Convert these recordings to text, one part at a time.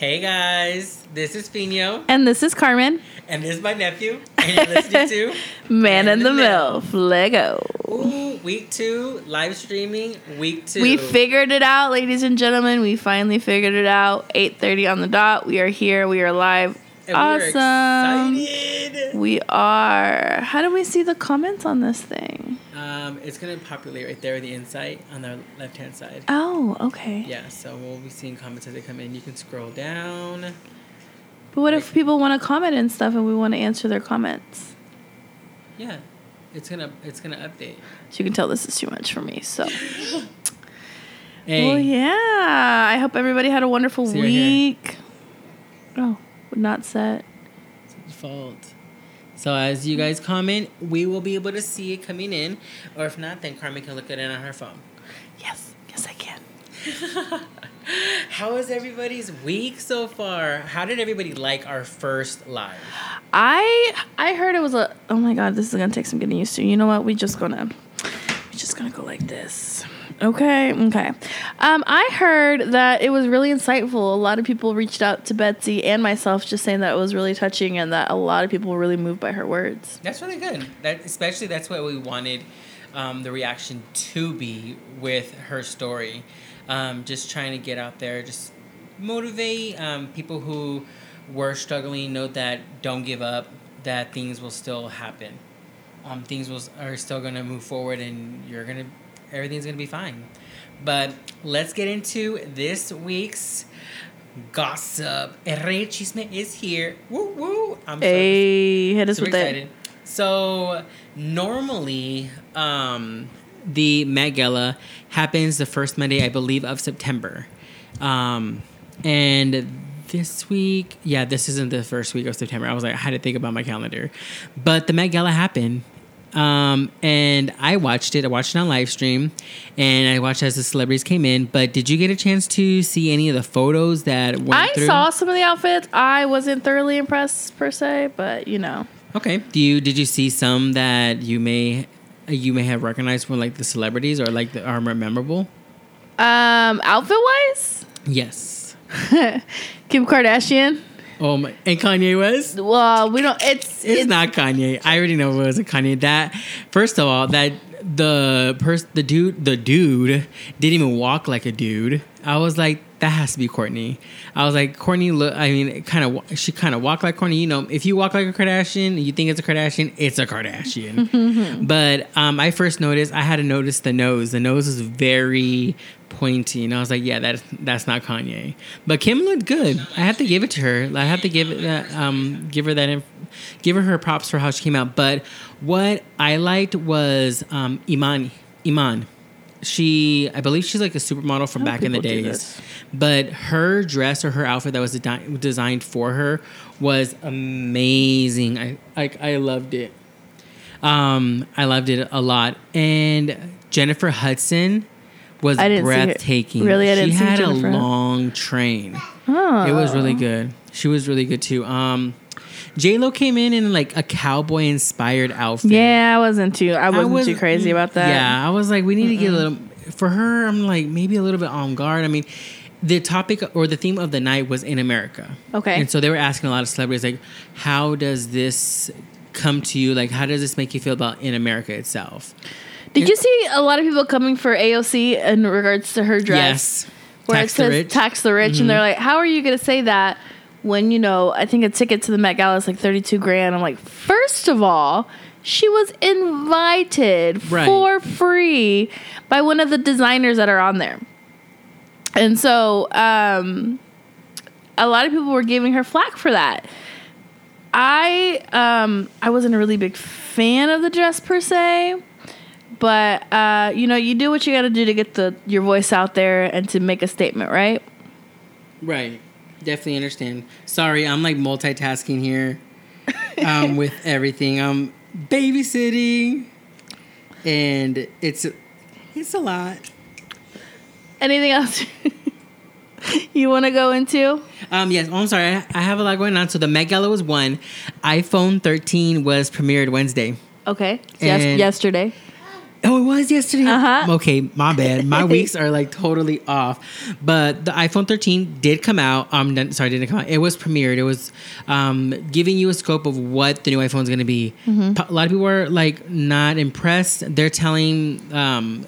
Hey guys, this is Fino. And this is Carmen, and this is my nephew, and you're listening to Man in the the MILF. Lego. Ooh, week two live streaming. Week two. We figured it out, ladies and gentlemen. We finally figured it out. 8.30 on the dot. We are here. We are live. And awesome. We are excited. We are. How do we see the comments on this thing? Um, it's gonna populate right there, the insight on the left hand side. Oh, okay. Yeah, so we'll be seeing comments as they come in. You can scroll down. But what if people want to comment and stuff and we want to answer their comments? Yeah, it's gonna it's gonna update. So you can tell this is too much for me. So, Hey, well, yeah. I hope everybody had a wonderful See right week. Oh, not set. default. So as you guys comment, we will be able to see it coming in, or if not, then Carmen can look at it on her phone. Yes, yes, I can. How was everybody's week so far? How did everybody like our first live? I I heard it was a. Oh my god, this is gonna take some getting used to. You know what? We just gonna we just gonna go like this. Okay, okay. Um, I heard that it was really insightful. A lot of people reached out to Betsy and myself, just saying that it was really touching and that a lot of people were really moved by her words. That's really good. That especially that's what we wanted um, the reaction to be with her story. Um, just trying to get out there, just motivate um, people who were struggling. Know that don't give up. That things will still happen. Um, things will are still gonna move forward, and you're gonna everything's gonna be fine. But let's get into this week's gossip. El Rey Chisme is here. Woo woo! I'm so Hey, hit us with it. excited. So normally, um, the Met Gala happens the first Monday, I believe, of September, um, and this week, yeah, this isn't the first week of September. I was like, I had to think about my calendar, but the Met Gala happened. Um, and I watched it. I watched it on live stream, and I watched as the celebrities came in. But did you get a chance to see any of the photos that went I through? saw some of the outfits. I wasn't thoroughly impressed per se, but you know. Okay. Do you did you see some that you may you may have recognized from like the celebrities or like the are memorable? Um, outfit wise, Yes. Kim Kardashian. Oh my! And Kanye West. Well, we don't. It's It's, not Kanye. I already know it was a Kanye. That first of all, that the person, the dude, the dude didn't even walk like a dude. I was like, that has to be Kourtney. I was like, Kourtney. Look, I mean, kind of. She kind of walked like Kourtney. You know, if you walk like a Kardashian, you think it's a Kardashian. It's a Kardashian. but um, I first noticed. I had to notice the nose. The nose is very pointy, and I was like, yeah, that's that's not Kanye. But Kim looked good. I have to give it to her. I have to give it that. Um, give her that. Inf- give her her props for how she came out. But what I liked was um, Iman. Iman. She, I believe she's like a supermodel from back in the days. But her dress or her outfit that was desi- designed for her was amazing. I like I loved it. Um, I loved it a lot. And Jennifer Hudson was I didn't see her. breathtaking. Really? I didn't she see had Jennifer. a long train. Oh. It was really good. She was really good too. Um, J Lo came in in like a cowboy inspired outfit. Yeah, I wasn't too. I wasn't was- too crazy about that. Yeah, I was like, we need to get a little. For her, I'm like maybe a little bit on guard. I mean, the topic or the theme of the night was in America. Okay. And so they were asking a lot of celebrities like, how does this come to you? Like, how does this make you feel about in America itself? Did you see a lot of people coming for AOC in regards to her dress? Yes. Where Tax it the says rich. Mm-hmm. tax the rich, and they're like, "How are you going to say that when you know? I think a ticket to the Met Gala is like thirty-two grand." I'm like, first of all, she was invited Right. for free by one of the designers that are on there, and so um, a lot of people were giving her flack for that. I um, I wasn't a really big fan of the dress per se but uh, you know you do what you got to do to get the your voice out there and to make a statement right Right. Definitely understand. Sorry, I'm like multitasking here um, with everything. I'm babysitting, and it's it's a lot. anything else you want to go into Um, yes, oh, I'm sorry. I, I have a lot going on. So the Met Gala was one. iPhone 13 was premiered Wednesday. okay yes, yesterday Oh, it was yesterday. Uh-huh. Okay, my bad. My weeks are like totally off. But the iPhone 13 did come out. Um, sorry, didn't come out. It was premiered. It was um giving you a scope of what the new iPhone is going to be. Mm-hmm. A lot of people are like not impressed. They're telling um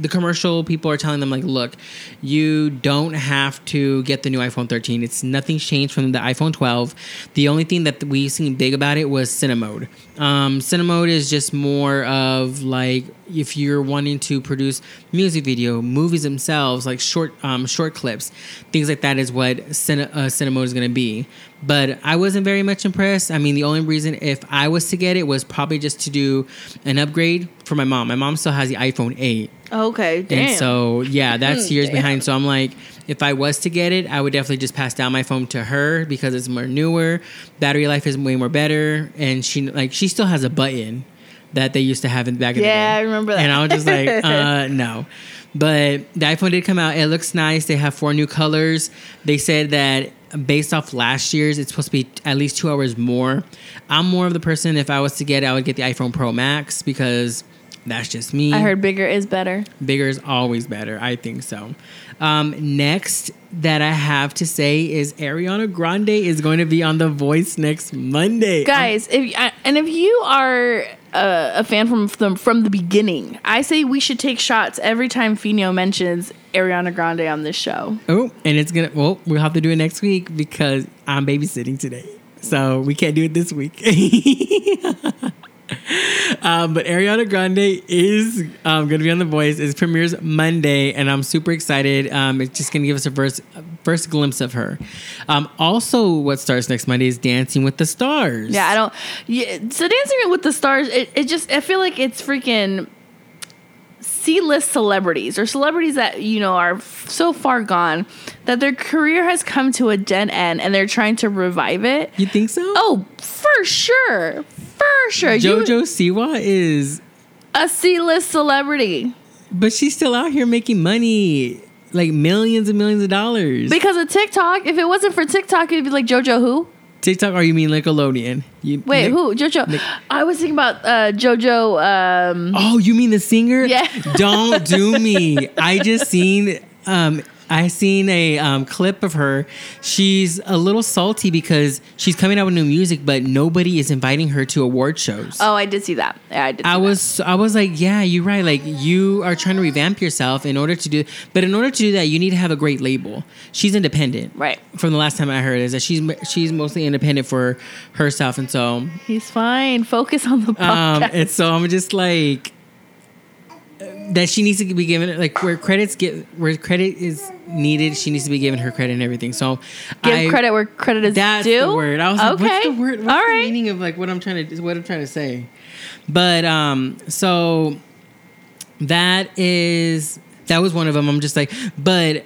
the commercial people are telling them like look you don't have to get the new iphone 13 it's nothing's changed from the iphone 12 the only thing that we've seen big about it was cinemode um, cinemode is just more of like if you're wanting to produce music video movies themselves like short um, short clips things like that is what cine, uh, cinemode is going to be but i wasn't very much impressed i mean the only reason if i was to get it was probably just to do an upgrade for my mom my mom still has the iphone 8 Okay, damn. and so, yeah, that's years Damn. behind. So I'm like, if I was to get it, I would definitely just pass down my phone to her because it's more newer. Battery life is way more better, and she like she still has a button that they used to have in the back in the day. Yeah, I remember that. And I was just like, uh, no. But the iPhone did come out. It looks nice. They have four new colors. They said that based off last year's, it's supposed to be at least two hours more. I'm more of the person. If I was to get, it, I would get the iPhone Pro Max because that's just me I heard bigger is better. bigger is always better i think so um, next that i have to say is ariana grande is going to be on the voice next monday Guys, if I- and if you are uh, a fan from from from the beginning, I say we should take shots every time Fino mentions Ariana Grande on this show. oh and it's gonna well we'll have to do it next week because i'm babysitting today. So we can't do it this week Um, but Ariana Grande is um, going to be on The Voice. It premieres Monday, and I'm super excited. Um, it's just going to give us a first first glimpse of her. Um, also, what starts next Monday is Dancing with the Stars. Yeah, I don't. Yeah, so Dancing with the Stars, it, it just I feel like it's freaking C-list celebrities or celebrities that you know are f- so far gone that their career has come to a dead end and they're trying to revive it. You think so? Oh, for sure, for sure. You- JoJo Siwa is, a C-list celebrity but she's still out here making money, like millions and millions of dollars. because of TikTok. If it wasn't for TikTok, it'd be like JoJo who? TikTok, or you mean Nickelodeon? You, Wait, Nic- who? JoJo. I was thinking about uh, JoJo. Um, Oh, you mean the singer? Yeah. Don't do me. I just seen um I seen a um, clip of her. She's a little salty because she's coming out with new music, but nobody is inviting her to award shows. oh, I did see that. Yeah, I did. See I that. was I was like, yeah, you're right. Like you are trying to revamp yourself in order to do, but in order to do that, you need to have a great label. She's independent, right. From the last time I heard, is that she's she's mostly independent for herself, and so He's fine. Focus on the um, podcast. and so I'm just like that she needs to be given like where credits get where credit is needed. She needs to be given her credit and everything. So Give I, credit where credit is That's due. the word. I was like, okay. what's the word? What's All the right. meaning of like what I'm trying to what I'm trying to say? But um, so that is that was one of them. I'm just like, but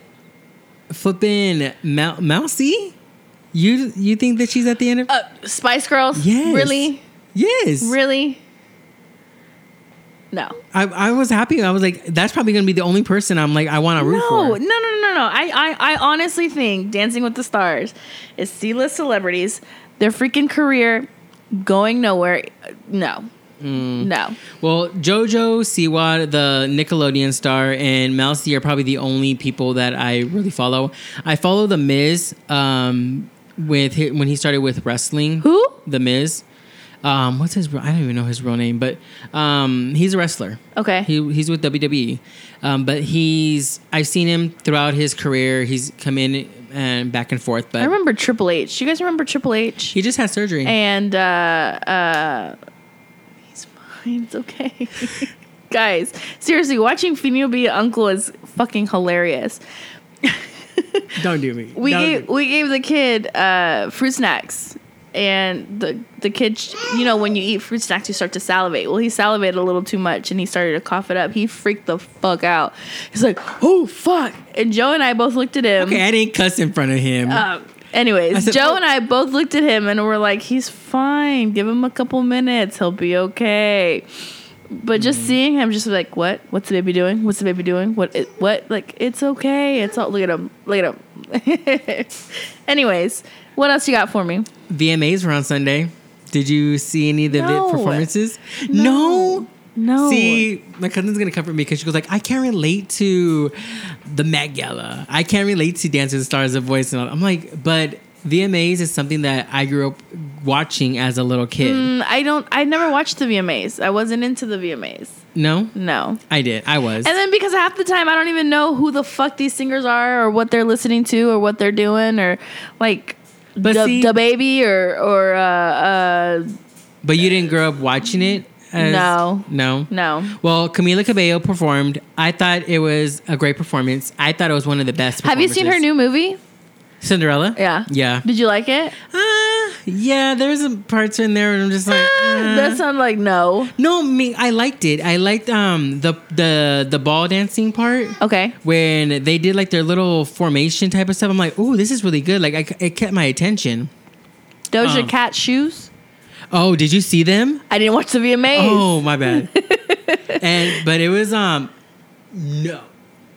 flipping Mou- Mousy, you you think that she's at the end of? Uh, Spice Girls. Yes. Really? yes, Really? No. I, I was happy. I was like, that's probably gonna be the only person I'm like I want to root No, for. no, no, no, no. I, I, I honestly think Dancing with the Stars is C-list celebrities. Their freaking career going nowhere. No, Mm. no. Well, JoJo Siwa, the Nickelodeon star, and Mel C are probably the only people that I really follow. I follow The Miz um, with hi- when he started with wrestling. Who? The Miz. Um, what's his? I don't even know his real name, but um, he's a wrestler. Okay. He, he's with WWE, um, but he's I've seen him throughout his career. He's come in and back and forth, But I remember Triple H. You guys remember Triple H? he just had surgery. and uh, uh, he's fine. It's okay. Guys, seriously, watching Fino be uncle is fucking hilarious. don't do me. We Don't gave do- we gave the kid uh, fruit snacks, and the the kid, you know, when you eat fruit snacks, you start to salivate. Well, he salivated a little too much, and he started to cough it up. He freaked the fuck out. He's like, "Oh fuck!" And Joe and I both looked at him. okay, I didn't cuss in front of him. Um, anyways, said, Joe "Oh." and I both looked at him and we're like, he's fine. Give him a couple minutes. He'll be okay. But just Mm. seeing him, just like, what? What's the baby doing? What's the baby doing? What? It, what? Like, it's okay. It's all. Look at him. Look at him. anyways, what else you got for me? VMAs were on Sunday. Did you see any of the No. performances? No. No. No. See, my cousin's gonna comfort me because she goes like, I can't relate to the Met Gala. I can't relate to Dance with the Stars, The Voice, and all. I'm like, but VMAs is something that I grew up watching as a little kid. Mm, I don't. I never watched the VMAs. I wasn't into the VMAs. No, No. I did. I was. And then because half the time I don't even know who the fuck these singers are or what they're listening to or what they're doing or like But the, see- the baby or or uh, uh but you didn't grow up watching it. as- No. No. no. Well, Camila Cabello performed. I thought it was a great performance. I thought it was one of the best. Performances. Have you seen her new movie? Cinderella? Yeah. Yeah. Did you like it? Uh, yeah, there's some parts in there and I'm just like, uh. that sounded like no. no, me, I liked it. I liked um the the the ball dancing part Okay. when they did like their little formation type of stuff. I'm like, oh, this is really good. Like, I, it kept my attention. Doja Um, Cat shoes. Oh, did you see them? I didn't watch the VMAs. Oh, my bad. and but it was um no,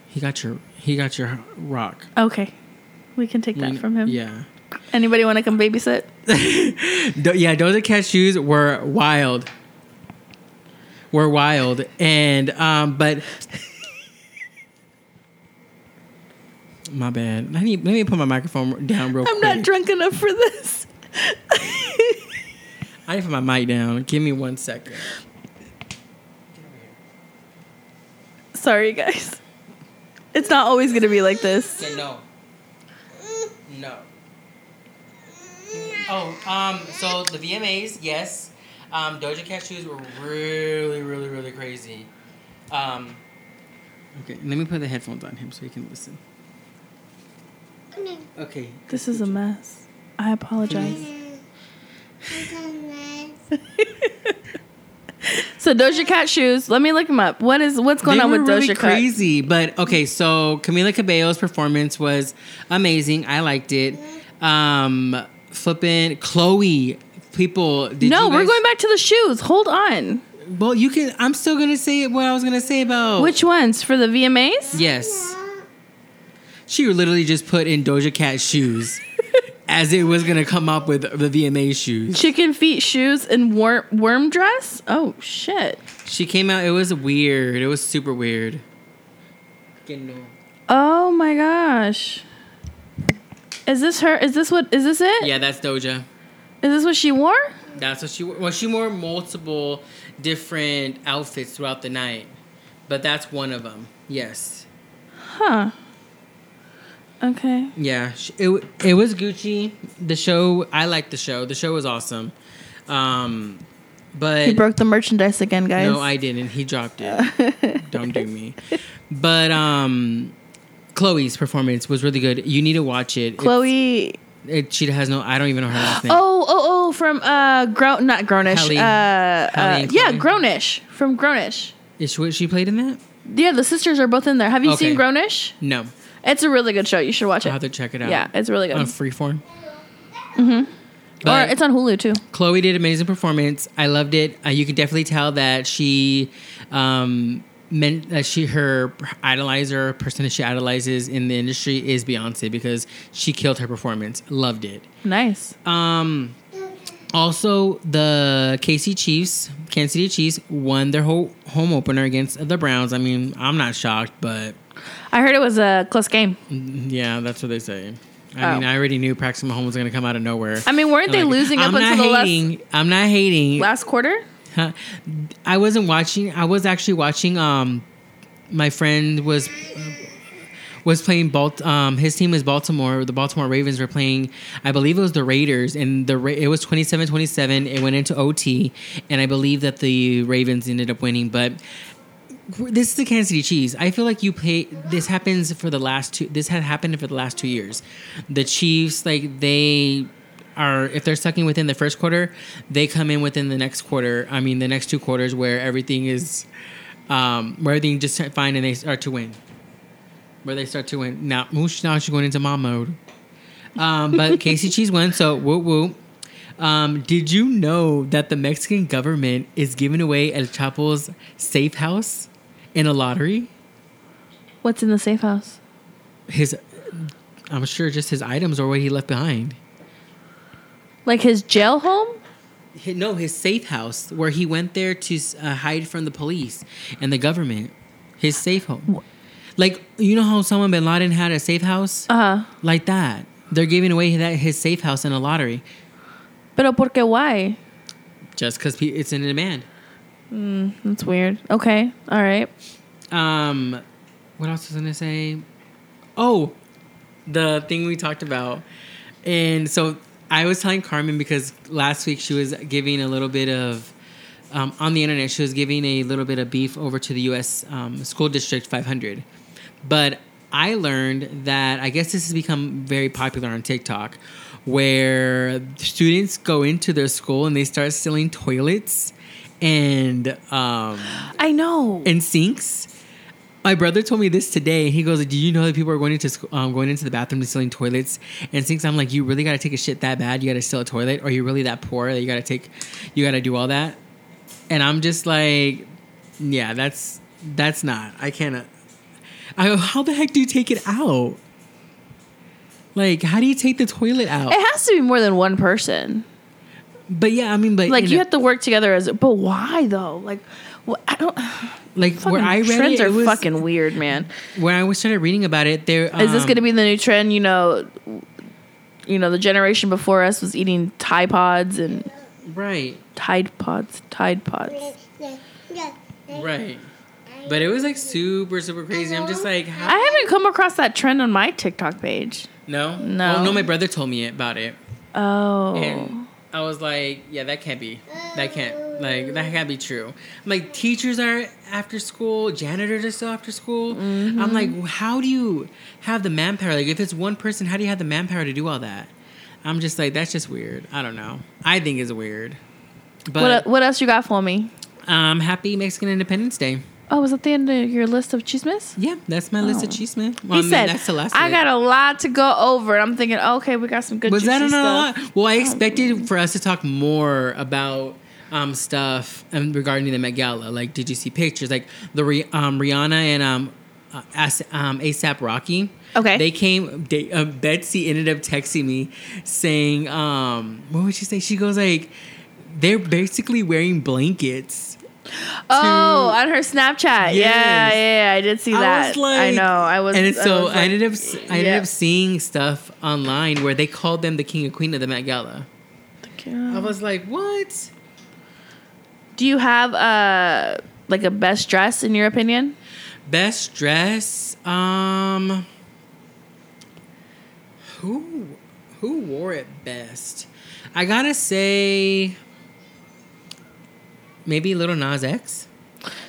he got your he got your rock. Okay. We can take that We- from him. Yeah. Anybody want to come babysit? Do- yeah, Doja Cat shoes were wild. Were wild, and um, but my bad. I need let me put my microphone down real I'm quick. not drunk enough for this. I need to put my mic down. Give me one second. Sorry, guys. It's not always going to be like this. Okay, no, no. Oh, um, so the VMAs, yes. Um, Doja Cat shoes were really, really, really crazy. Um, okay, let me put the headphones on him so he can listen. Okay. This is a mess. I apologize. So Doja Cat shoes. Let me look them up. What is what's going they on were with really Doja Cat? crazy, but okay. So Camila Cabello's performance was amazing. I liked it. Um, flipping Chloe. People, did no, we're guys- going back to the shoes. Hold on. Well, you can. I'm still gonna say what I was gonna say about Which ones for the VMAs? Yes. She literally just put in Doja Cat shoes as it was gonna come up with the VMA shoes. Chicken feet shoes and worm worm dress. Oh shit. She came out. It was weird. It was super weird. Oh my gosh. Is this her? Is this what? Is this it? Yeah, that's Doja. Is this what she wore? That's what she. wore. Well, she wore multiple different outfits throughout the night, but that's one of them. Yes. Huh. Okay. Yeah. It it was Gucci. The show. I liked the show. The show was awesome. Um, but He broke the merchandise again, guys. No, I didn't. He dropped it. Don't do me. But um, Chloe's performance was really good. You need to watch it. Chloe. it, she has no. I don't even know her last name. Oh, oh, oh, from uh, grown, not grownish. Uh, uh, yeah, grownish from grownish. Is she, she played in that? Yeah, the sisters are both in there. Have you Okay. seen grownish? No. It's a really good show. You should watch I'll it. have to check it out. Yeah, it's really good. On Freeform. or But or it's on Hulu too. Chloe did amazing performance. I loved it. Uh, you could definitely tell that she um, meant that she her idolizer person that she idolizes in the industry is Beyonce because she killed her performance. Loved it. Nice. Um, also, the KC Chiefs, Kansas City Chiefs, won their whole home opener against the Browns. I mean, I'm not shocked, but I heard it was a close game. yeah, that's what they say. I Oh. mean, I already knew Paxton Mahomes was going to come out of nowhere. I mean, weren't they Like, losing up I'm until not the hating. I'm not hating. last last quarter? I wasn't watching. I was actually watching. Um, my friend was was playing. Balt- um, his team was Baltimore. The Baltimore Ravens were playing. I believe it was the Raiders, and the Ra- it was 27-27. It went into OT, and I believe that the Ravens ended up winning. But this is the Kansas City Chiefs. I feel like you play. This happens for the last two. This had happened for the last two years. The Chiefs, like they are, if they're sucking within the first quarter, they come in within the next quarter. I mean, the next two quarters where everything is, um, where everything just fine and they start to win. Where they start to win. Now, Moosh now she's going into mom mode. Um, but KC Chiefs won, so woo woo. Um, did you know that the Mexican government is giving away El Chapo's safe house in a lottery? What's in the safe house? His, I'm sure just his items or what he left behind. Like his jail home? no, his safe house where he went there to uh, hide from the police and the government. His safe home. Like you know how Osama bin Laden had a safe house Uh huh. like that. They're giving away that his safe house in a lottery Pero porque why? just because it's in demand. That's weird. Okay. All right. Um, what else was I gonna say? Oh, the thing we talked about, and so I was telling Carmen because last week she was giving a little bit of. Um, on the internet, she was giving a little bit of beef over to the U.S. Um, School District 500, but I learned that I guess this has become very popular on TikTok, where students go into their school and they start stealing toilets and um, I know. and sinks. My brother told me this today. He goes, "Do you know that people are going into um, going into the bathroom and stealing toilets and sinks?" I'm like, "You really got to take a shit that bad? You got to steal a toilet? Or are you really that poor that you got to take, you got to do all that?" And I'm just like, "Yeah, that's that's not. I cannot." I go, "How the heck do you take it out? Like, how do you take the toilet out?" it has to be more than one person. But yeah, I mean, but Like you, know, have to work together as. But why though? Like, what? I don't. like where I read trends it, are it was, fucking weird, man. when I was started reading about it, there Is this um, going to be the new trend? You know, you know, the generation before us was eating Tide Pods and right? Tide Pods, Tide Pods. Right. But it was like super, super crazy. I'm just like, how? I haven't come across that trend on my TikTok page. no, No. Well, no, my brother told me about it, Oh, and I was like, yeah, that can't be. That can't. Like that can't be true. I'm like, teachers are after school, janitors are still after school. Mm-hmm. I'm like, how do you have the manpower? Like, if it's one person, how do you have the manpower to do all that? I'm just like, that's just weird. I don't know. I think it's weird. But what what else you got for me? um, happy Mexican Independence Day. Oh, was that the end of your list of chismes? Yeah, that's my list of cheese, man. He said, that's the last. "I got a lot to go over." I'm thinking, okay, we got some good. Was that not a stuff. lot? Well, I expected for us to talk more about um, stuff um, regarding the Met Gala. Like, did you see pictures? Like the um, Rihanna and um, uh, um, ASAP Rocky. Okay. They came. They, uh, Betsy ended up texting me saying, um, "What would she say?" She goes like, "They're basically wearing blankets." Oh, on her Snapchat. Yeah, Yes. yeah, I did see I that. was like, I know. I was. and it's I so was I ended up I ended yeah. up seeing stuff online where they called them the king and queen of the Met Gala. I was like, what? Do you have uh like a best dress in your opinion? Best dress. Um, who who wore it best? I gotta say, maybe Lil Nas X.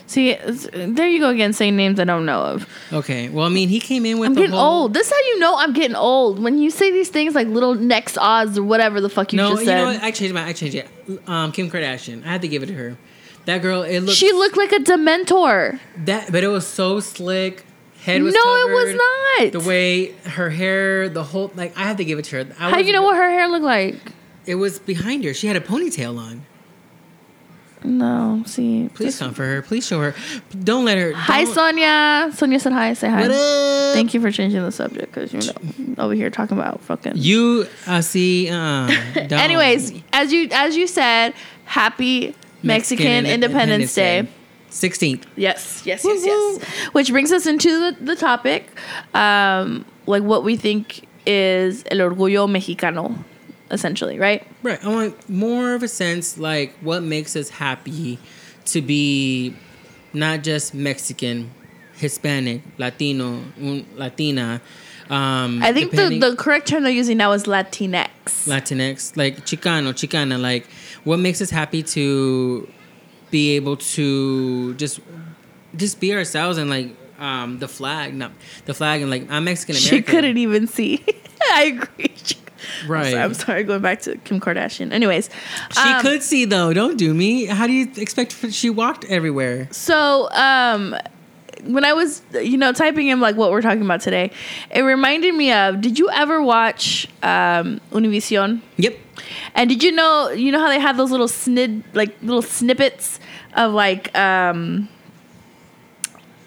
See, there you go again, saying names I don't know of. Okay, well, I mean, he came in with I'm the getting whole. old. This is how you know I'm getting old. When you say these things like little next odds or whatever the fuck you No, just you said. know what? I changed my. I changed it. Um, Kim Kardashian. I had to give it to her. That girl, it looked. she looked like a Dementor. that, but it was so slick. Head was No, it was not. The way her hair, the whole like, I had to give it to her. I How was- you know what her hair looked like? It was behind her. She had a ponytail on. No, see. Please just- comfort her. Please show her. Don't let her. Hi, Sonia. Sonia said hi. Say hi. What up? Thank you for changing the subject because you know over here talking about fucking. You uh, see. Uh. Anyways, as you as you said, happy Mexican, Independence, Day. Sixteenth. Yes, yes, yes, yes. Which brings us into the, the topic, um, like what we think is el orgullo mexicano, essentially, right? Right. I want more of a sense like what makes us happy to be not just Mexican, Hispanic, Latino, Latina. Um, I think the, the correct term they're using now is Latinx. Latinx, like Chicano, Chicana, like what makes us happy to be able to just just be ourselves and like um the flag, not the flag and like I'm Mexican she American. couldn't even see. I agree. I'm Right. sorry, I'm sorry, going back to Kim Kardashian. Anyways, She um, could see though. Don't do me. How do you expect she walked everywhere? So, um, when I was, you know, typing in like what we're talking about today, it reminded me of. Did you ever watch um, Univision? Yep. And did you know, you know how they have those little snid, like little snippets of like, um,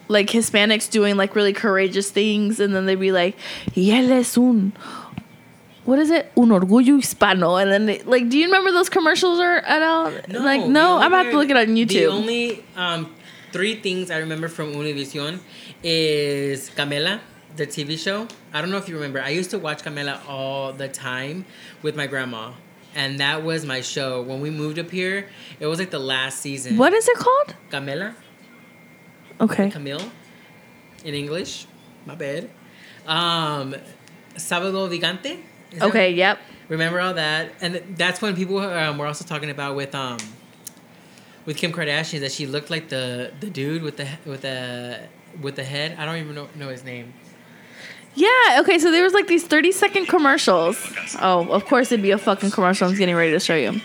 like Hispanics doing like really courageous things, and then they'd be like, "Y él es un what is it? Un orgullo hispano. And then, they, like, do you remember those commercials or at all? like, no, I'm gonna have to look it on The YouTube. only um, three things I remember from Univision is Camila, the TV show. I don't know if you remember. I used to watch Camila all the time with my grandma. And that was my show. When we moved up here, it was like the last season. what is it called? Camila? Okay. Camille in English. My bad. Um, Sábado Gigante. Is that- Okay, yep. Remember all that, and that's when people um, were also talking about with um with Kim Kardashian that she looked like the the dude with the with the with the head. I don't even know know his name. Yeah, okay, so there was like these 30 second commercials. Oh, of course it'd be a fucking commercial. I'm getting ready to show you.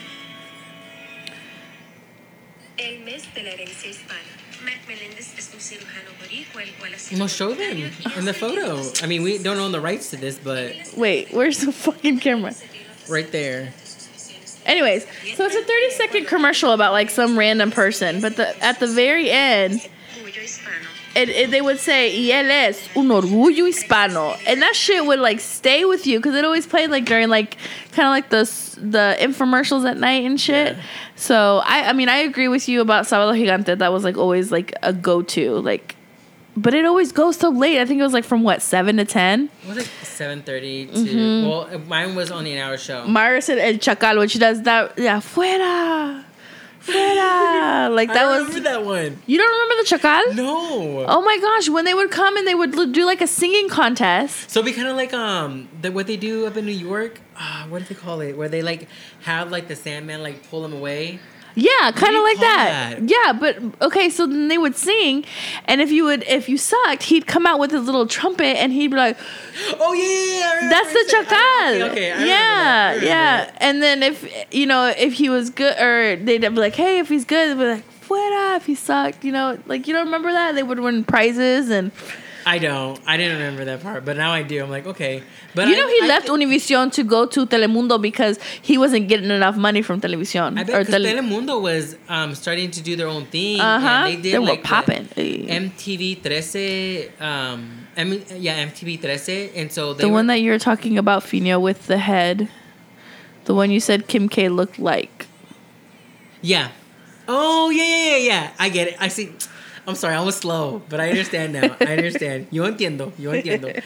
Boricua, el cual ha sido No, show them in the photo. I mean, we don't own the rights to this, but Wait, where's the fucking camera? right there. Anyways, so it's a 30 second commercial about like some random person, but the at the very end, it, it, they would say, y él es un orgullo hispano. And that shit would like stay with you because it always played like during like kind of like the, the infomercials at night and shit. Yeah. So I, I mean, I agree with you about Sábado Gigante. That was like always like a go to. Like, but it always goes so late. I think it was like from what, 7 to 10? It was like seven thirty to. Mm-hmm. Well, mine was only an hour show. Myra said El Chacal, which does that, yeah, fuera, fuera. Like that I was. remember that one. You don't remember the Chacal? No. Oh my gosh, when they would come and they would do like a singing contest. So it'd be kind of like um the, what they do up in New York. Uh, what do they call it? Where they like have like the Sandman like pull them away. Yeah, kind of like that. that? Yeah, but okay, so then they would sing, and if you would, if you sucked, he'd come out with his little trumpet, and he'd be like, Oh yeah, yeah, "That's the chacal." Oh, okay, okay. Remember yeah, that. I remember yeah. that. And then if you know if he was good, or they'd be like, "Hey, if he's good," they'd be like, "Fuera." If he sucked, you know, like you don't remember that they would win prizes, and I don't. I didn't remember that part, but now I do. I'm like, okay. But you I- know he I left thi- Univision to go to Telemundo because he wasn't getting enough money from Television. I bet because Telemundo was um, starting to do their own thing. Uh huh. and They did They were like the popping. MTV 13. Um, I mean, yeah, MTV 13. And so they The were, one that you were talking about, Fino, with the head. The one you said Kim K looked like. Yeah. Oh yeah, yeah, yeah, yeah. I get it. I see. I'm sorry, I was slow, but I understand now. I understand. Yo entiendo. Yo entiendo.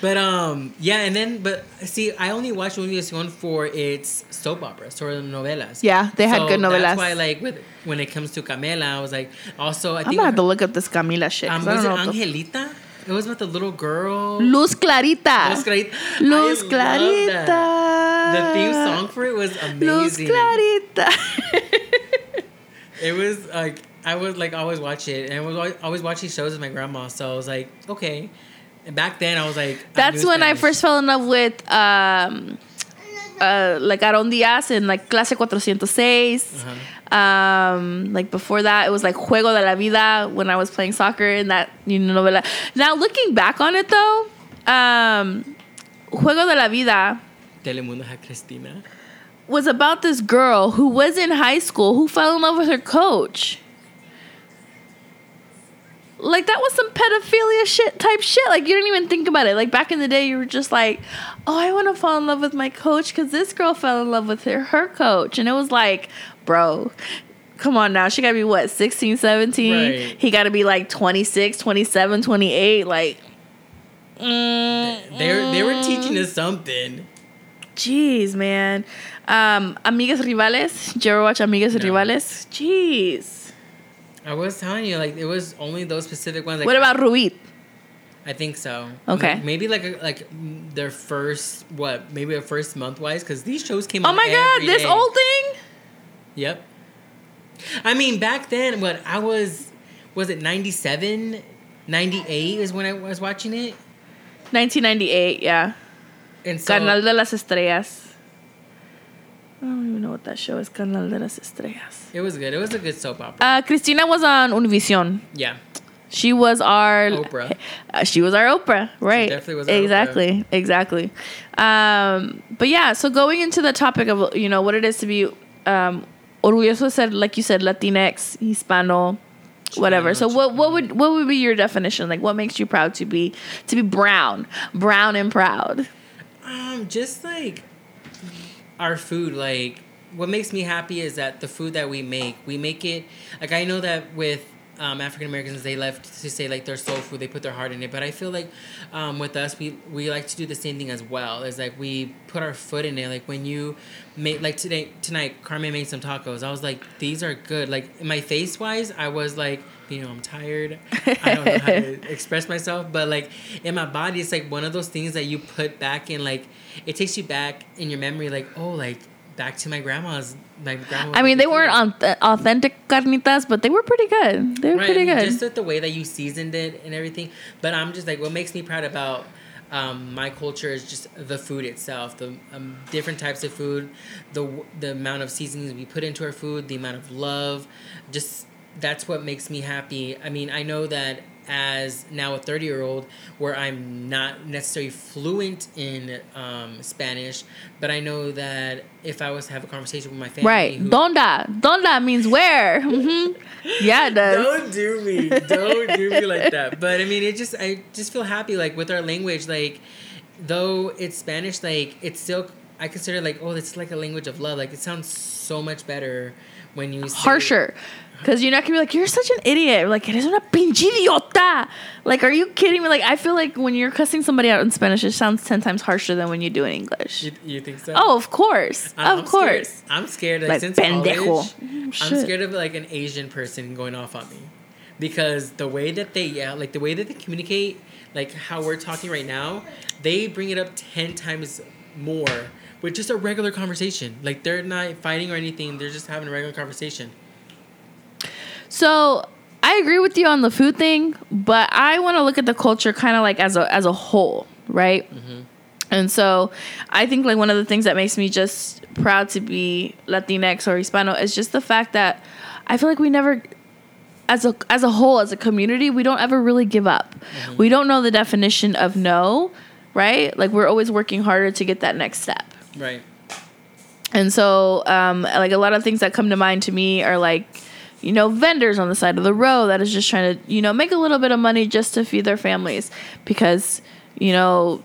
But um, yeah, and then but see, I only watched Univision for its soap operas or the novelas. Yeah, they had good novelas. That's why, like, with when it comes to Camila, I was like, also I I'm think gonna have to look up this Camila shit. um, I was it know. what the- Angelita? It was about the little girl. Luz Clarita. Luz Clarita. Luz Clarita. The theme song for it was amazing. Luz. Clarita. It was like I was like always watch it, and I was always, watching shows with my grandma. So I was like, okay. And back then, I was like, That's knew when I first fell in love with um, uh, like Aaron Diaz and like Clase 406. Uh-huh. Um, like before that, it was like Juego de la Vida when I was playing soccer in that you know novela. Now looking back on it though, um, Juego de la Vida Telemundo had Cristina. was about this girl who was in high school who fell in love with her coach. Like that was some pedophilia shit type shit. Like you didn't even think about it. Like back in the day, you were just like, "Oh, I want to fall in love with my coach because this girl fell in love with her her coach," and it was like, bro. Come on now. She got to be what, 16, 17? Right. He got to be like 26, 27, 28. Like, mm, They were, they were teaching us something. Jeez, man. Um, Amigas Rivales. Did you ever watch Amigas No. Rivales? Jeez. I was telling you, like it was only those specific ones. Like, what about Ruit? I think so. Okay. Maybe like a, like their first what? Maybe a first month wise because these shows came. Oh my god, this day. old thing? Yep. I mean, back then, what I was was it 97, 98 is when I was watching it, 1998, yeah. and so Canal de las Estrellas. I don't even know what that show is. Canal de las Estrellas. it was good. It was a good soap opera. Uh, Cristina was on Univision. yeah. She was our Oprah. Uh, she was our Oprah, right? definitely was our exactly, exactly. Um, but yeah, so going into the topic of you know what it is to be um, orgulloso ser, like you said, Latinx, Hispano, whatever. So what what would what would be your definition? Like what makes you proud to be to be brown, brown and proud? Um, just like our food, like what makes me happy is that the food that we make, we make it like I know that with um, African Americans, they love to say like their soul food, they put their heart in it. But I feel like um, with us, we we like to do the same thing as well. It's like we put our foot in it. Like when you made like today tonight, Carmen made some tacos. I was like, these are good. Like my face wise, I was like, you know, I'm tired. I don't know how to express myself, but like in my body, it's like one of those things that you put back in. Like it takes you back in your memory. Like oh, like back to my grandma's. My grandma. I mean, they weren't auth- authentic carnitas, but they were pretty good. They were Right, pretty I mean, good. Just with the way that you seasoned it and everything. But I'm just like, what makes me proud about um, my culture is just the food itself, the um, different types of food, the the amount of seasonings we put into our food, the amount of love. Just that's what makes me happy. I mean, I know that as now a 30 year old where i'm not necessarily fluent in um, spanish but i know that if i was to have a conversation with my family right. who- Donda. Donda means where. hmm Yeah, it does. don't do me don't do me like that but i mean it just i just feel happy like with our language like though it's spanish like it's still i consider like oh it's like a language of love like it sounds so much better when you say, Harsher. Because you're not gonna be like, you're such an idiot. Like, eres una pinche idiota. Like, are you kidding me? Like, I feel like when you're cussing somebody out in Spanish, it sounds 10 times harsher than when you do in English. you, you think so Oh, of course. I'm- of I'm course. scared. i'm scared like, Like, since pendejo. college Mm, i'm scared of like an asian person going off on me because the way that they yeah like the way that they communicate like how we're talking right now they bring it up 10 times more with just a regular conversation like they're not fighting or anything they're just having a regular conversation So I agree with you on the food thing, but I want to look at the culture kind of like as a as a whole, right? And so I think like one of the things that makes me just proud to be Latinx or Hispano is just the fact that I feel like we never as a as a whole as a community we don't ever really give up. We don't know the definition of no, right? Like we're always working harder to get that next step. right And so, um, like a lot of things that come to mind to me are like, you know, vendors on the side of the road that is just trying to, you know, make a little bit of money just to feed their families because, you know,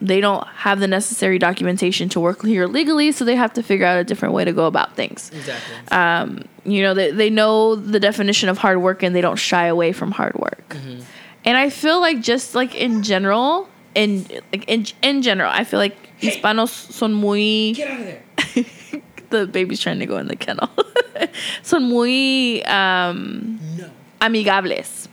they don't have the necessary documentation to work here legally, so they have to figure out a different way to go about things. exactly Um, you know, they, they know the definition of hard work and they don't shy away from hard work. And I feel like just like in general, in like in in general, I feel like Hispanos son muy get out of there the baby's trying to go in the kennel. son muy um, no amigables.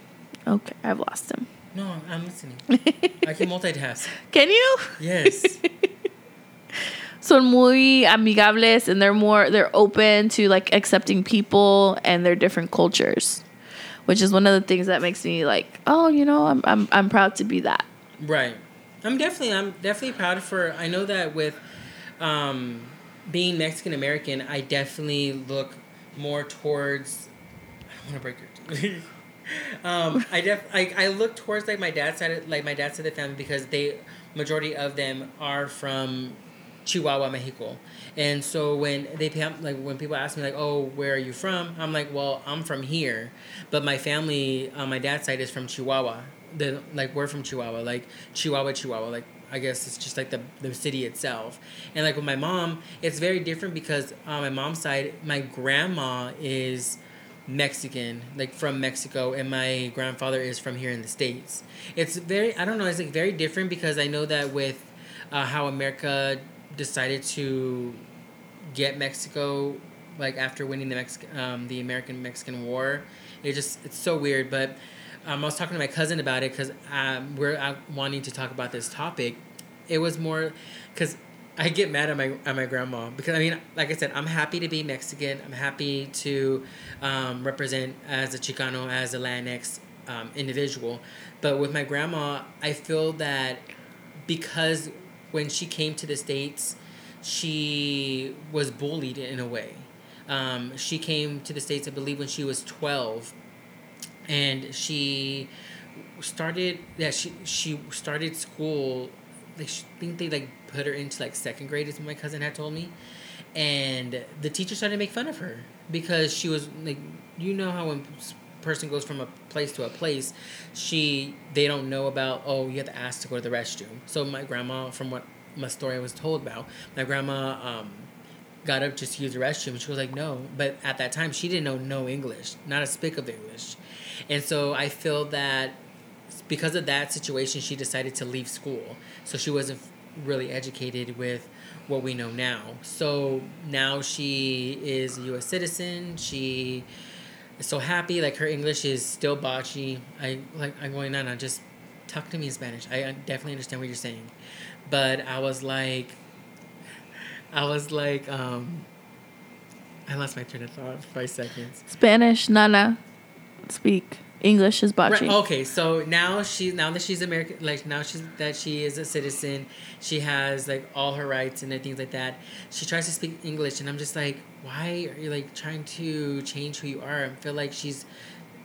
Okay, I've lost him. no i'm listening i can multitask Can you? yes Son muy amigables and they're more they're open to like accepting people and their different cultures. Which is one of the things that makes me like, oh, you know, I'm I'm I'm proud to be that. Right. I'm definitely I'm definitely proud for I know that with um being Mexican American, I definitely look more towards I don't want to break your um I def I, I look towards like my dad's side of, like my dad's side of the family because they majority of them are from Chihuahua, Mexico. And so when they like when people ask me like, "Oh, where are you from?" I'm like, "Well, I'm from here, but my family on my dad's side is from Chihuahua. The like we're from Chihuahua, like Chihuahua, Chihuahua. Like I guess it's just like the the city itself. And like with my mom, it's very different because on my mom's side, my grandma is Mexican, like from Mexico, and my grandfather is from here in the states. It's very I don't know. It's like very different because I know that with uh, how America decided to get Mexico like after winning the Mex- um, the American Mexican War. It just it's so weird. But um, I was talking to my cousin about it because um, we're uh, wanting to talk about this topic. It was more because I get mad at my at my grandma because I mean, like I said, I'm happy to be Mexican. I'm happy to um, represent as a Chicano, as a Latinx um, individual. But with my grandma, I feel that because when she came to the states, she was bullied in a way. Um, she came to the states, I believe, when she was twelve, and she started. Yeah, she she started school. She, I think they like put her into like second grade, is what my cousin had told me, and the teacher started to make fun of her because she was like, you know how when person goes from a place to a place, she they don't know about oh you have to ask to go to the restroom. So my grandma, from what my story was told about. My grandma um, got up just to use the restroom, and she was like, "No," but at that time she didn't know no English, not a speak of English, and so I feel that because of that situation, she decided to leave school, so she wasn't really educated with what we know now. So now she is a U.S. citizen. She is so happy. Like her English is still botchy. I like. I'm going, no, no, just talk to me in Spanish. I definitely understand what you're saying, but I was like, I was like, um, I lost my train of thought for five seconds. Spanish, Nana, speak. English is botchy. Right, okay, so now she now that she's American, like now she's that she is a citizen, she has like all her rights and things like that. She tries to speak English, and I'm just like, why are you like trying to change who you are? I feel like she's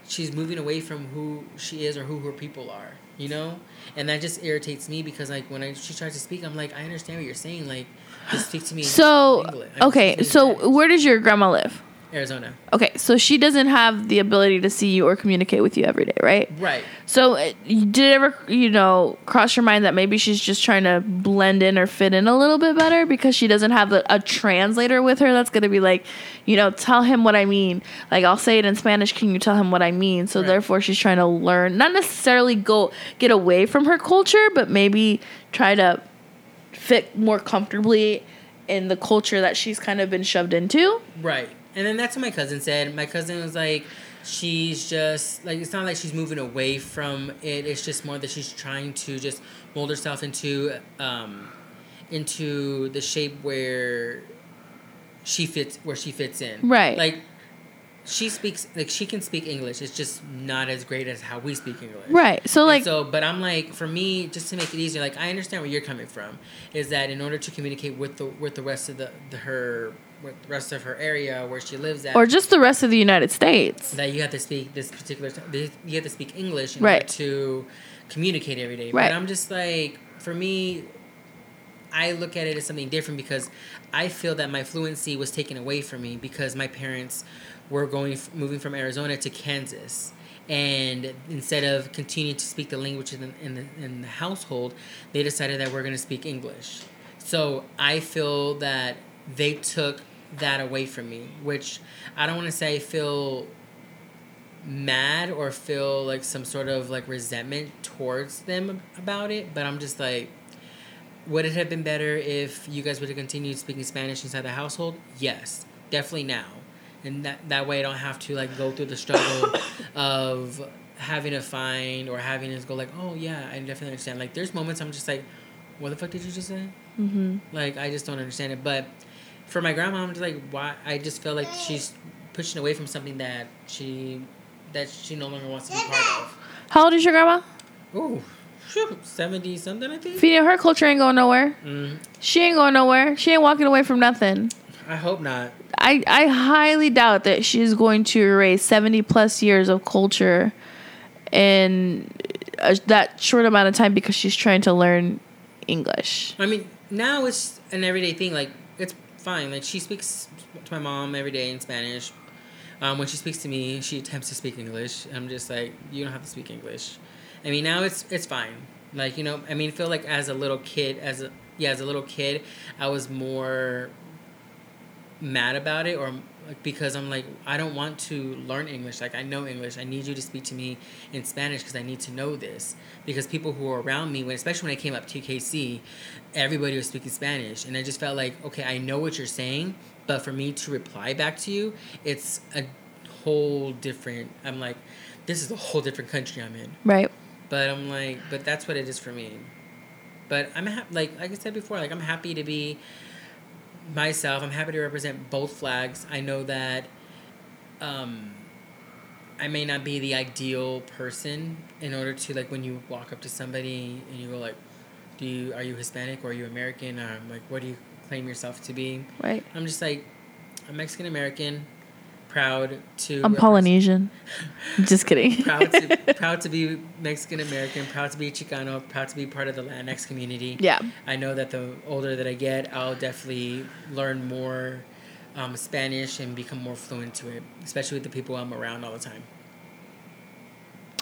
she's moving away from who she is or who her people are, you know, and that just irritates me because like when I she tries to speak, I'm like, I understand what you're saying, like just speak to me. So, English. Okay, so where does your grandma live? Arizona, Okay, so she doesn't have the ability to see you or communicate with you every day, right? right? So, uh, did it ever, you know, cross your mind that maybe she's just trying to blend in or fit in a little bit better because she doesn't have the, a translator with her that's going to be like, you know, tell him what I mean. Like, I'll say it in Spanish. Can you tell him what I mean? So, Right. therefore, she's trying to learn, not necessarily go get away from her culture, but maybe try to fit more comfortably in the culture that she's kind of been shoved into. Right. And then that's what my cousin said. My cousin was like, she's just like it's not like she's moving away from it. It's just more that she's trying to just mold herself into um into the shape where she fits where she fits in. Right. Like she speaks like she can speak English. It's just not as great as how we speak English. Right. So, And like, so, but I'm like, for me, just to make it easier, like I understand where you're coming from, is that in order to communicate with the with the rest of the, the her with the rest of her area where she lives at, or just the rest of the United States. that you have to speak this particular you have to speak English in Right. order to communicate every day. Right. But I'm just like, for me, I look at it as something different because I feel that my fluency was taken away from me because my parents were going moving from Arizona to Kansas. And instead of continuing to speak the language in the, in the, in the household, they decided that we're going to speak English. So I feel that they took that away from me, which I don't want to say feel mad or feel like some sort of like resentment towards them about it, but I'm just like, would it have been better if you guys would have continued speaking Spanish inside the household? Yes, definitely now, and that that way I don't have to like go through the struggle of having to find or having to go like, oh yeah, I definitely understand. Like, there's moments I'm just like, what the fuck did you just say? Mm-hmm. Like I just don't understand it. But for my grandma, I'm just like, why? I just feel like she's pushing away from something that she that she no longer wants to be part of. How old is your grandma? Ooh, seventy something, I think. Feeding her culture ain't going nowhere. Mm, She ain't going nowhere. She ain't walking away from nothing. I hope not. I, I highly doubt that she's going to erase 70 plus years of culture in uh, that short amount of time because she's trying to learn English. I mean, now it's an everyday thing. Like it's fine. Like she speaks to my mom every day in Spanish. Um, when she speaks to me, she attempts to speak English. I'm just like, you don't have to speak English. I mean, now it's it's fine. Like you know, I mean, I feel like as a little kid, as a yeah, as a little kid, I was more mad about it or because I'm like I don't want to learn English. Like I know English. I need you to speak to me in Spanish because I need to know this. Because people who were around me when especially when I came up to KC everybody was speaking Spanish. And I just felt like okay I know what you're saying but for me to reply back to you it's a whole different I'm like this is a whole different country I'm in. Right. but I'm like, but that's what it is for me. But I'm ha- like, like I said before, like I'm happy to be myself. I'm happy to represent both flags. I know that um, I may not be the ideal person in order to like when you walk up to somebody and you go like, "Do you are you Hispanic or are you American?" Or like, "What do you claim yourself to be?" Right. I'm just like, I'm Mexican American, proud to. I'm represent- Polynesian. Just kidding. proud to proud to be Mexican American, proud to be Chicano, proud to be part of the Latinx community. yeah. I know that the older that I get, I'll definitely learn more um, Spanish and become more fluent to it, especially with the people I'm around all the time.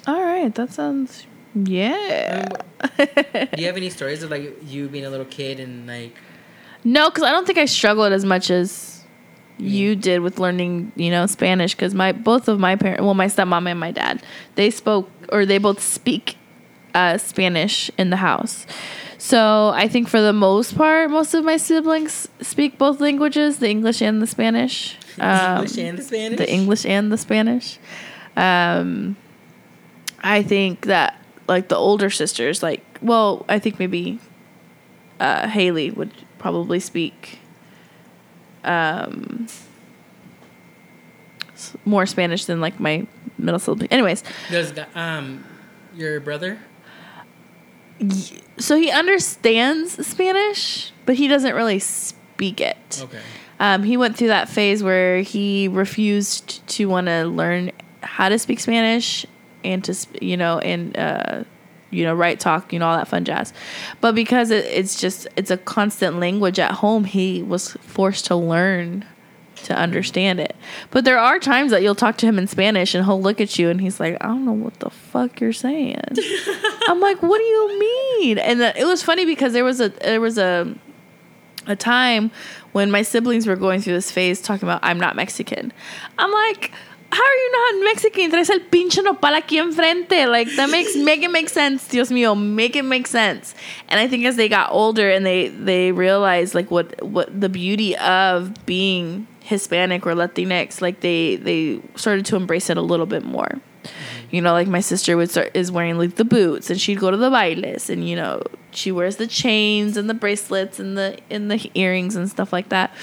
All right. That sounds Yeah. Do you have any stories of like you being a little kid and like No, because I don't think I struggled as much as you did with learning, you know, Spanish. Because my both of my parents, well, my stepmom and my dad, they spoke or they both speak uh, Spanish in the house. So I think for the most part, most of my siblings speak both languages, the English and the Spanish. Um, English and the Spanish? The English and the Spanish. Um, I think that like the older sisters, like well, I think maybe uh, Haley would probably speak um, more Spanish than like my middle sibling. Anyways, Does the- um your brother? so he understands Spanish, but he doesn't really speak it. Okay. Um, he went through that phase where he refused to want to learn how to speak Spanish and to, sp- you know, and, uh, you know, write, talk, you know, all that fun jazz. But because it, it's just, it's a constant language at home, he was forced to learn to understand it. But there are times that you'll talk to him in Spanish and he'll look at you and he's like, I don't know what the fuck you're saying. I'm like, what do you mean? And that, it was funny because there was a, there was a, a time when my siblings were going through this phase talking about I'm not Mexican. I'm like, how are you not Mexican? Traes el pinche nopal aquí enfrente. Like that makes make it make sense. Dios mío, make it make sense. And I think as they got older and they they realized like what what the beauty of being Hispanic or Latinx, like they they started to embrace it a little bit more. You know, like my sister would start is wearing like the boots, and she'd go to the bailes, and you know she wears the chains and the bracelets and the and the earrings and stuff like that.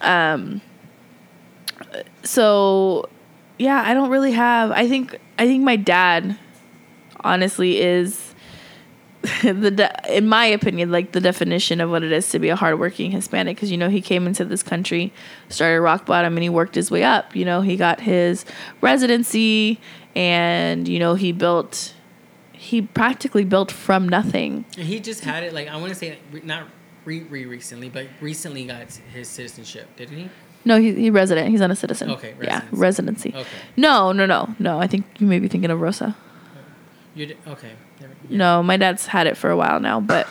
Um. So, yeah, I don't really have. I think I think my dad, honestly, is the de- in my opinion like the definition of what it is to be a hardworking Hispanic because you know he came into this country, started rock bottom, and he worked his way up. You know he got his residency, and you know he built, he practically built from nothing. He just had it like I want to say not re re recently, but recently got his citizenship, didn't he? No, he, he resident. He's not a citizen. Okay, yeah, residency. residency. Okay. No, no, no, no. I think you may be thinking of Rosa. You did, okay. There- yeah. No, my dad's had it for a while now, but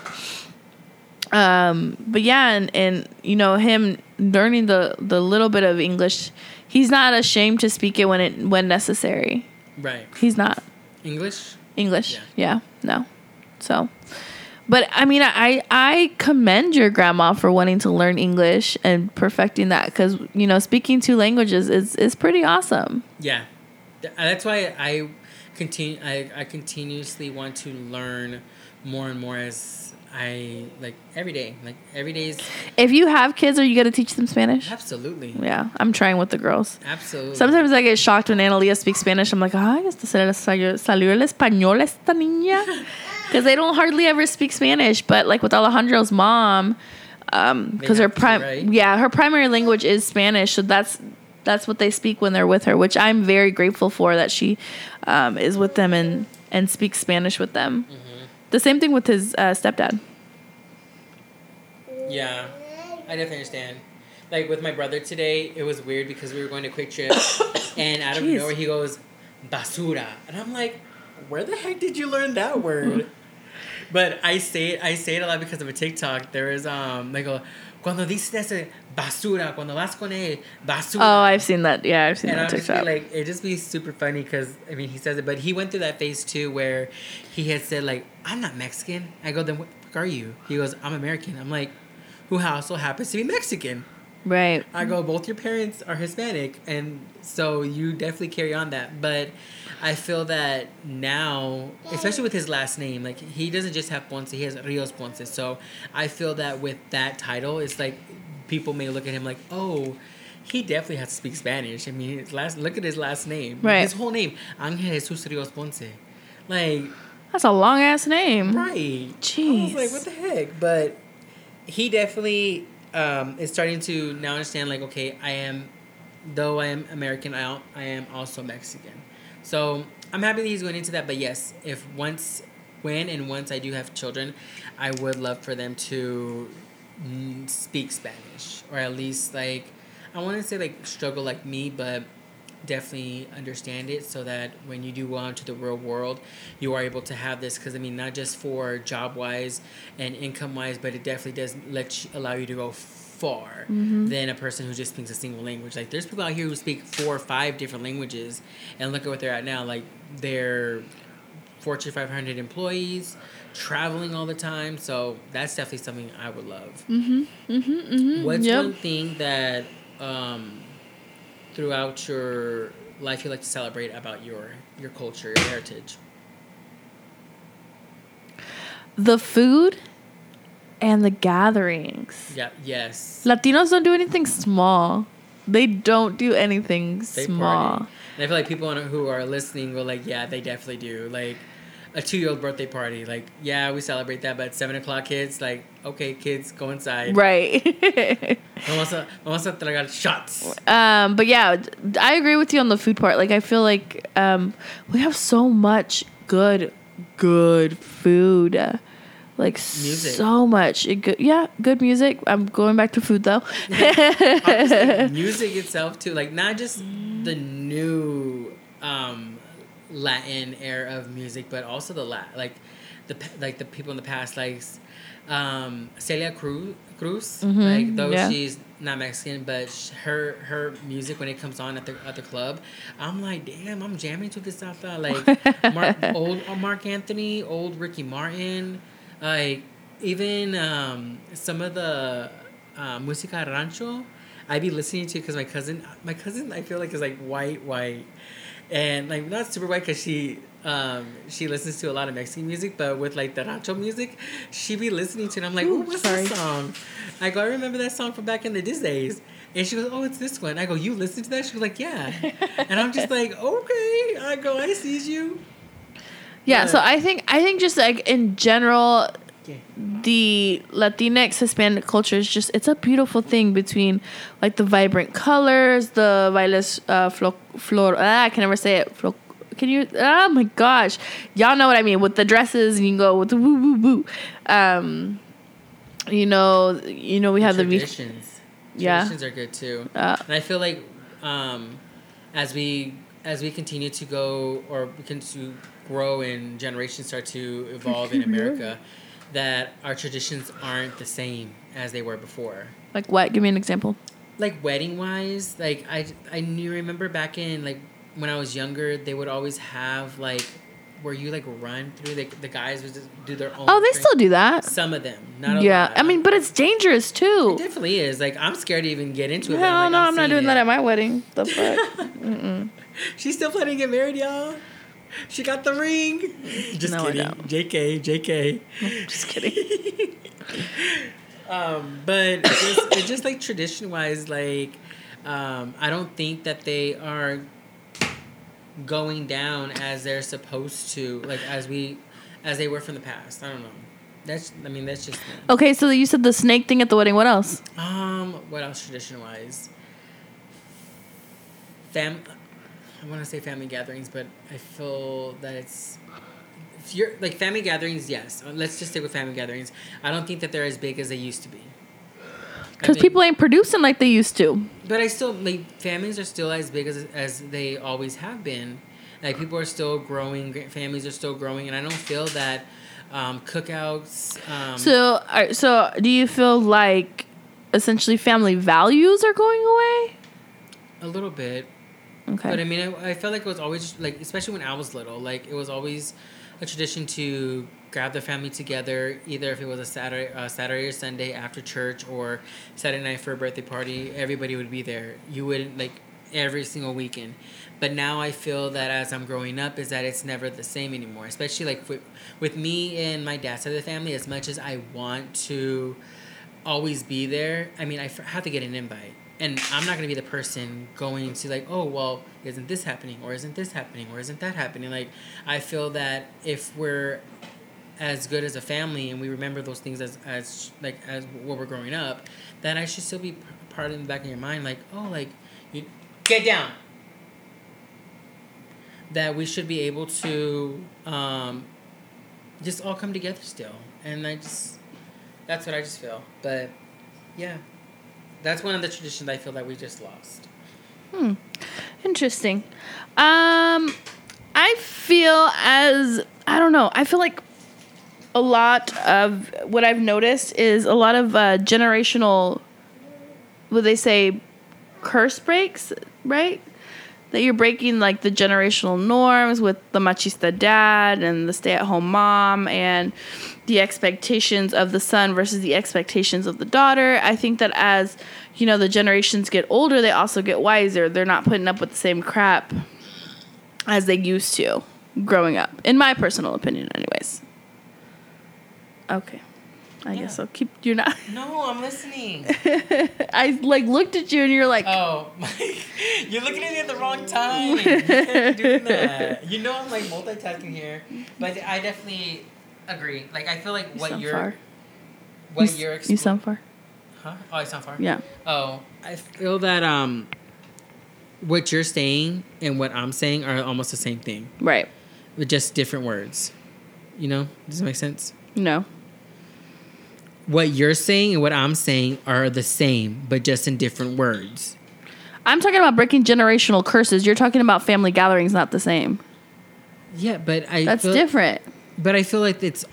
um but yeah, and and you know him learning the the little bit of English, he's not ashamed to speak it when it when necessary. Right. He's not English. English. Yeah. Yeah, no. So but I mean, I I commend your grandma for wanting to learn English and perfecting that because you know speaking two languages is is pretty awesome. Yeah, uh, that's why I continue. I, I continuously want to learn more and more as I like every day. Like every day is If you have kids, are you gonna teach them Spanish? absolutely, Yeah, I'm trying with the girls. absolutely. Sometimes I get shocked when Analia speaks Spanish. I'm like, ay, este se le salió, el español esta niña. Because they don't hardly ever speak Spanish. But like with Alejandro's mom, because They her prime, right? yeah, her primary language is Spanish. So that's that's what they speak when they're with her, which I'm very grateful for that she um, is with them and and speaks Spanish with them. Mm-hmm. The same thing with his uh, stepdad. Yeah, I definitely understand. Like with my brother today, it was weird because we were going to QuikTrip, and out of Jeez. nowhere he goes basura, and I'm like, where the heck did you learn that word? but I say it, I say it a lot because of a TikTok. There is um, like go cuando dices ese basura, cuando vas con él basura. Oh, I've seen that. Yeah, I've seen and that TikTok. like, it just be super funny because I mean he says it, but he went through that phase too where he had said like, "I'm not Mexican." I go, "Then what the fuck are you?" He goes, "I'm American." I'm like, "Who also happens to be Mexican?" Right. I go, "Both your parents are Hispanic, and so you definitely carry on that." But I feel that now, especially with his last name, like he doesn't just have Ponce; he has Rios Ponce. So I feel that with that title, it's like people may look at him like, "Oh." He definitely has to speak Spanish. I mean, his last look at his last name. Right. His whole name, Angel Jesus Rios Ponce. Like, That's a long ass name. right. Jeez. I was like, what the heck? But he definitely um, is starting to now understand, like, okay, I am, though I am American, I, I am also Mexican. So I'm happy that he's going into that. But yes, if once, when and once I do have children, I would love for them to speak Spanish or at least like I want to say like struggle like me, but definitely understand it so that when you do go out into the real world, you are able to have this. Because I mean, not just for job wise and income wise, but it definitely does let you, allow you to go far than a person who just speaks a single language. Like there's people out here who speak four or five different languages, and look at what they're at now. Like they're Fortune 500 employees, traveling all the time. So that's definitely something I would love. Mm-hmm. Mm-hmm. What's Yep. one thing that um, throughout your life you like to celebrate about your your culture, your heritage? The food and the gatherings. Yeah. Yes. Latinos don't do anything small. They don't do anything They small. party. And I feel like people who are listening will like, yeah, they definitely do. Like a two year old birthday party. Like, yeah, we celebrate that, but seven o'clock kids, like, okay, kids, go inside. Right. Vamos a, vamos a tragar shots. um, but yeah, I agree with you on the food part. Like I feel like um, we have so much good, good food. Like Music. so much, it good, yeah, good music. I'm going back to food though. Music itself too, like not just the new um, Latin era of music, but also the la- like the like the people in the past, like um, Celia Cruz. Cruz, like though yeah. she's not Mexican, but sh- her her music when it comes on at the at the club, I'm like, damn, I'm jamming to this stuff. Like Mark, old Marc Anthony, old Ricky Martin, like even um, some of the uh, música rancho. I'd be listening to because my cousin, my cousin, I feel like is like white, white, and like not super white because she um she listens to a lot of Mexican music, but with like the rancho music, she be listening to, it. and I'm like, Ooh, oh, what's sorry. this song? I go, I remember that song from back in the Dis days. And she goes, oh, it's this one. I go, you listen to that? She was like, yeah. and I'm just like, okay. I go, I sees you. yeah, so I think I think just like in general. The Latinx Hispanic culture is just it's a beautiful thing between like the vibrant colors, the bailes uh, flo- flor. Ah, I can never say it. Flo- can you? Oh my gosh, y'all know what I mean with the dresses, and you can go with the woo woo woo. Um, you know, you know we have the vi- traditions. Yeah. Traditions are good too. Uh, And I feel like um, as we as we continue to go or we can to grow and generations start to evolve in America, that our traditions aren't the same as they were before. like what? Give me an example. Like wedding wise, like I I knew remember back in like when I was younger, they would always have like where you like run through the the guys would just do their own. Oh, they thing. still do that. some of them, not Yeah. I mean, but it's dangerous It too. definitely is. Like I'm scared to even get into it. Hell I'm, no, like, I'm not doing it. that at my wedding. The fuck. She's still planning to get married, y'all. She got the ring. Just No, kidding. JK, JK. Just kidding. Um, but just, it's just like tradition wise, like um, I don't think that they are going down as they're supposed to, like as we, as they were from the past. I don't know. That's, I mean, that's just me. Okay, so you said the snake thing at the wedding. What else? Um, what else tradition wise? Fam, I want to say family gatherings, but I feel that it's if you're like family gatherings. Yes, Uh, let's just stick with family gatherings. I don't think that they're as big as they used to be. Because people ain't producing like they used to. but I still like families are still as big as as they always have been. Like people are still growing, families are still growing, and I don't feel that um, cookouts. Um, So, so do you feel like essentially family values are going away? a little bit. Okay. But I mean, I, I felt like it was always like, especially when I was little, like it was always a tradition to grab the family together, either if it was a Saturday, uh, Saturday or Sunday after church, or Saturday night for a birthday party. Everybody would be there. You would like every single weekend. But now I feel that as I'm growing up, is that it's never the same anymore. Especially like with, with me and my dad's side of the family. As much as I want to always be there, I mean, I have to get an invite. And I'm not gonna be the person going to like, oh well, isn't this happening, or isn't this happening, or isn't that happening? Like, I feel that if we're as good as a family and we remember those things as as like as what we're growing up, then I should still be part in the back of your mind, like, oh, like you get down. That we should be able to um, just all come together still, and I just that's what I just feel. But yeah, that's one of the traditions I feel that we just lost. Hmm. Interesting. Um, I feel as I don't know. I feel like a lot of what I've noticed is a lot of uh, generational. Would they say curse breaks? Right. That you're breaking like the generational norms with the machista dad and the stay-at-home mom and the expectations of the son versus the expectations of the daughter. I think that as you know the generations get older, they also get wiser. They're not putting up with the same crap as they used to growing up. In my personal opinion, anyways. Okay. I Yeah. guess I'll keep you're not No, I'm listening. I like looked at you and you're like Oh, you're looking at me at the wrong time. You can't be doing that. You know I'm like multitasking here, but I definitely agree. Like I feel like you what sound you're, far. what you, you're. you sound far. huh? Oh, I sound far. Yeah. Oh, I feel that um, what you're saying and what I'm saying are almost the same thing, Right. with just different words. You know, does that make sense? No. What you're saying and what I'm saying are the same, but just in different words. I'm talking about breaking generational curses. You're talking about family gatherings not the same. Yeah, but I That's feel, different. But I feel like it's.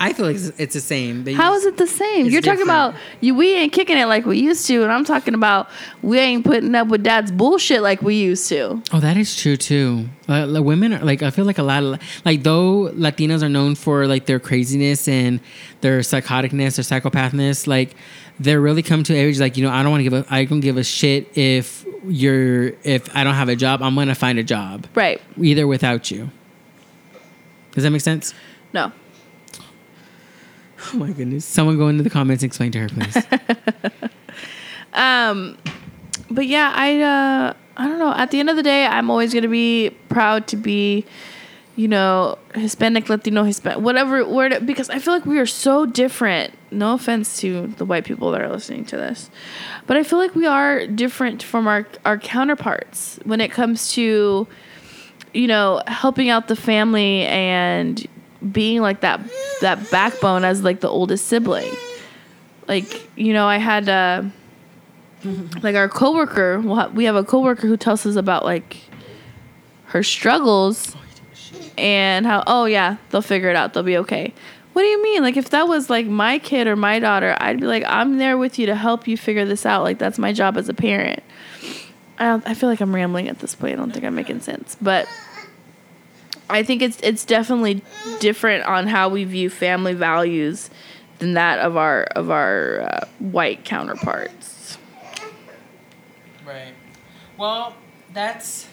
I feel like it's, it's the same. but you How just- is it the same? You're talking different. about you. We ain't kicking it like we used to, and I'm talking about we ain't putting up with dad's bullshit like we used to. Oh, that is true too. Uh, like, women are like I feel like a lot of like though Latinos are known for like their craziness and their psychoticness or psychopathness, like they're really come to age like you know I don't want to give a I don't give a shit if you're if I don't have a job I'm gonna find a job Right? either without you. Does that make sense? No. Oh my goodness! Someone go into the comments and explain to her, please. Um, but yeah, I uh, I don't know. At the end of the day, I'm always gonna be proud to be, you know, Hispanic, Latino, Hispanic, whatever word, because I feel like we are so different. No offense to the white people that are listening to this, but I feel like we are different from our our counterparts when it comes to, you know, helping out the family and being like that that backbone as like the oldest sibling. Like you know, I had. Uh, like our coworker ha- we have a coworker who tells us about like her struggles and how oh yeah they'll figure it out. They'll be okay. What do you mean? Like if that was like my kid or my daughter i'd be like i'm there with you to help you figure this out. Like that's my job as a parent. I, I feel like i'm rambling at this point. I don't think i'm making sense. But i think it's it's definitely different on how we view family values than that of our of our uh, white counterparts right. Well, that's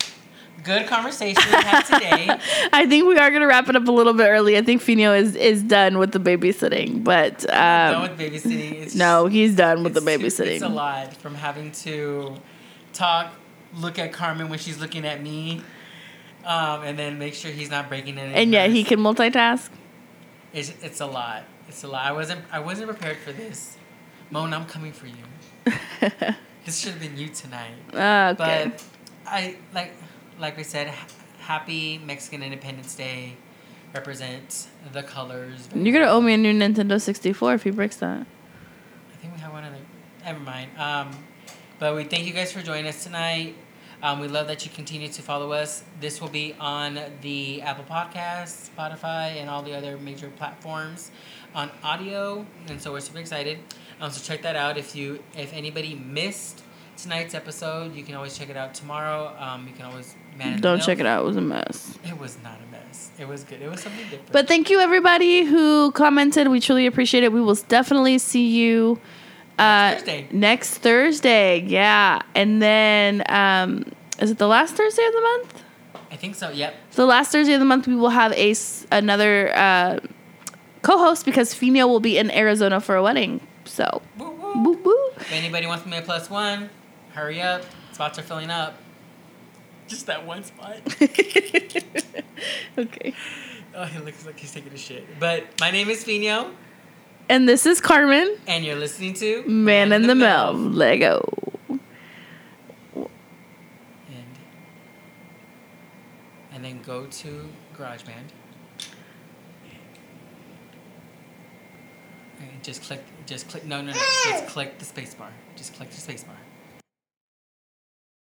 good conversation we had today. I think we are gonna wrap it up a little bit early. I think Fino is is done with the babysitting, but Done um, with babysitting. It's no, he's done with the babysitting. It's a lot from having to talk, look at Carmen when she's looking at me, um, and then make sure he's not breaking any. And yet he can multitask. It's, it's a lot. It's a lot. I wasn't. I wasn't prepared for this. Moan, I'm coming for you. this should have been you tonight. Ah, okay. But I like, like we said, happy Mexican Independence Day. Represent the colors. You're gonna owe me a new Nintendo 64 if he breaks that. I think we have one other. Never mind. Um, but we thank you guys for joining us tonight. Um, we love that you continue to follow us. This will be on the Apple Podcasts, Spotify, and all the other major platforms on audio, and so we're super excited. Um, so check that out. If you, if anybody missed tonight's episode, you can always check it out tomorrow. Um, you can always man. Don't check it out. It was a mess. It was not a mess. It was good. It was something different. But thank you everybody who commented. We truly appreciate it. We will definitely see you uh, Thursday. next Thursday. Yeah, and then um, is it the last Thursday of the month? I think so. Yep. So last Thursday of the month, we will have a another uh, co-host because Fino will be in Arizona for a wedding. So, Woo woo. woo. If anybody wants me a plus one, hurry up. Spots are filling up. Just that one spot. okay. Oh, he looks like he's taking a shit. But my name is Fino, And this is Carmen, and you're listening to Man in the Mill, Lego. And, and then go to GarageBand. And just click, just click, no, no, no, just click the spacebar. Just click the spacebar.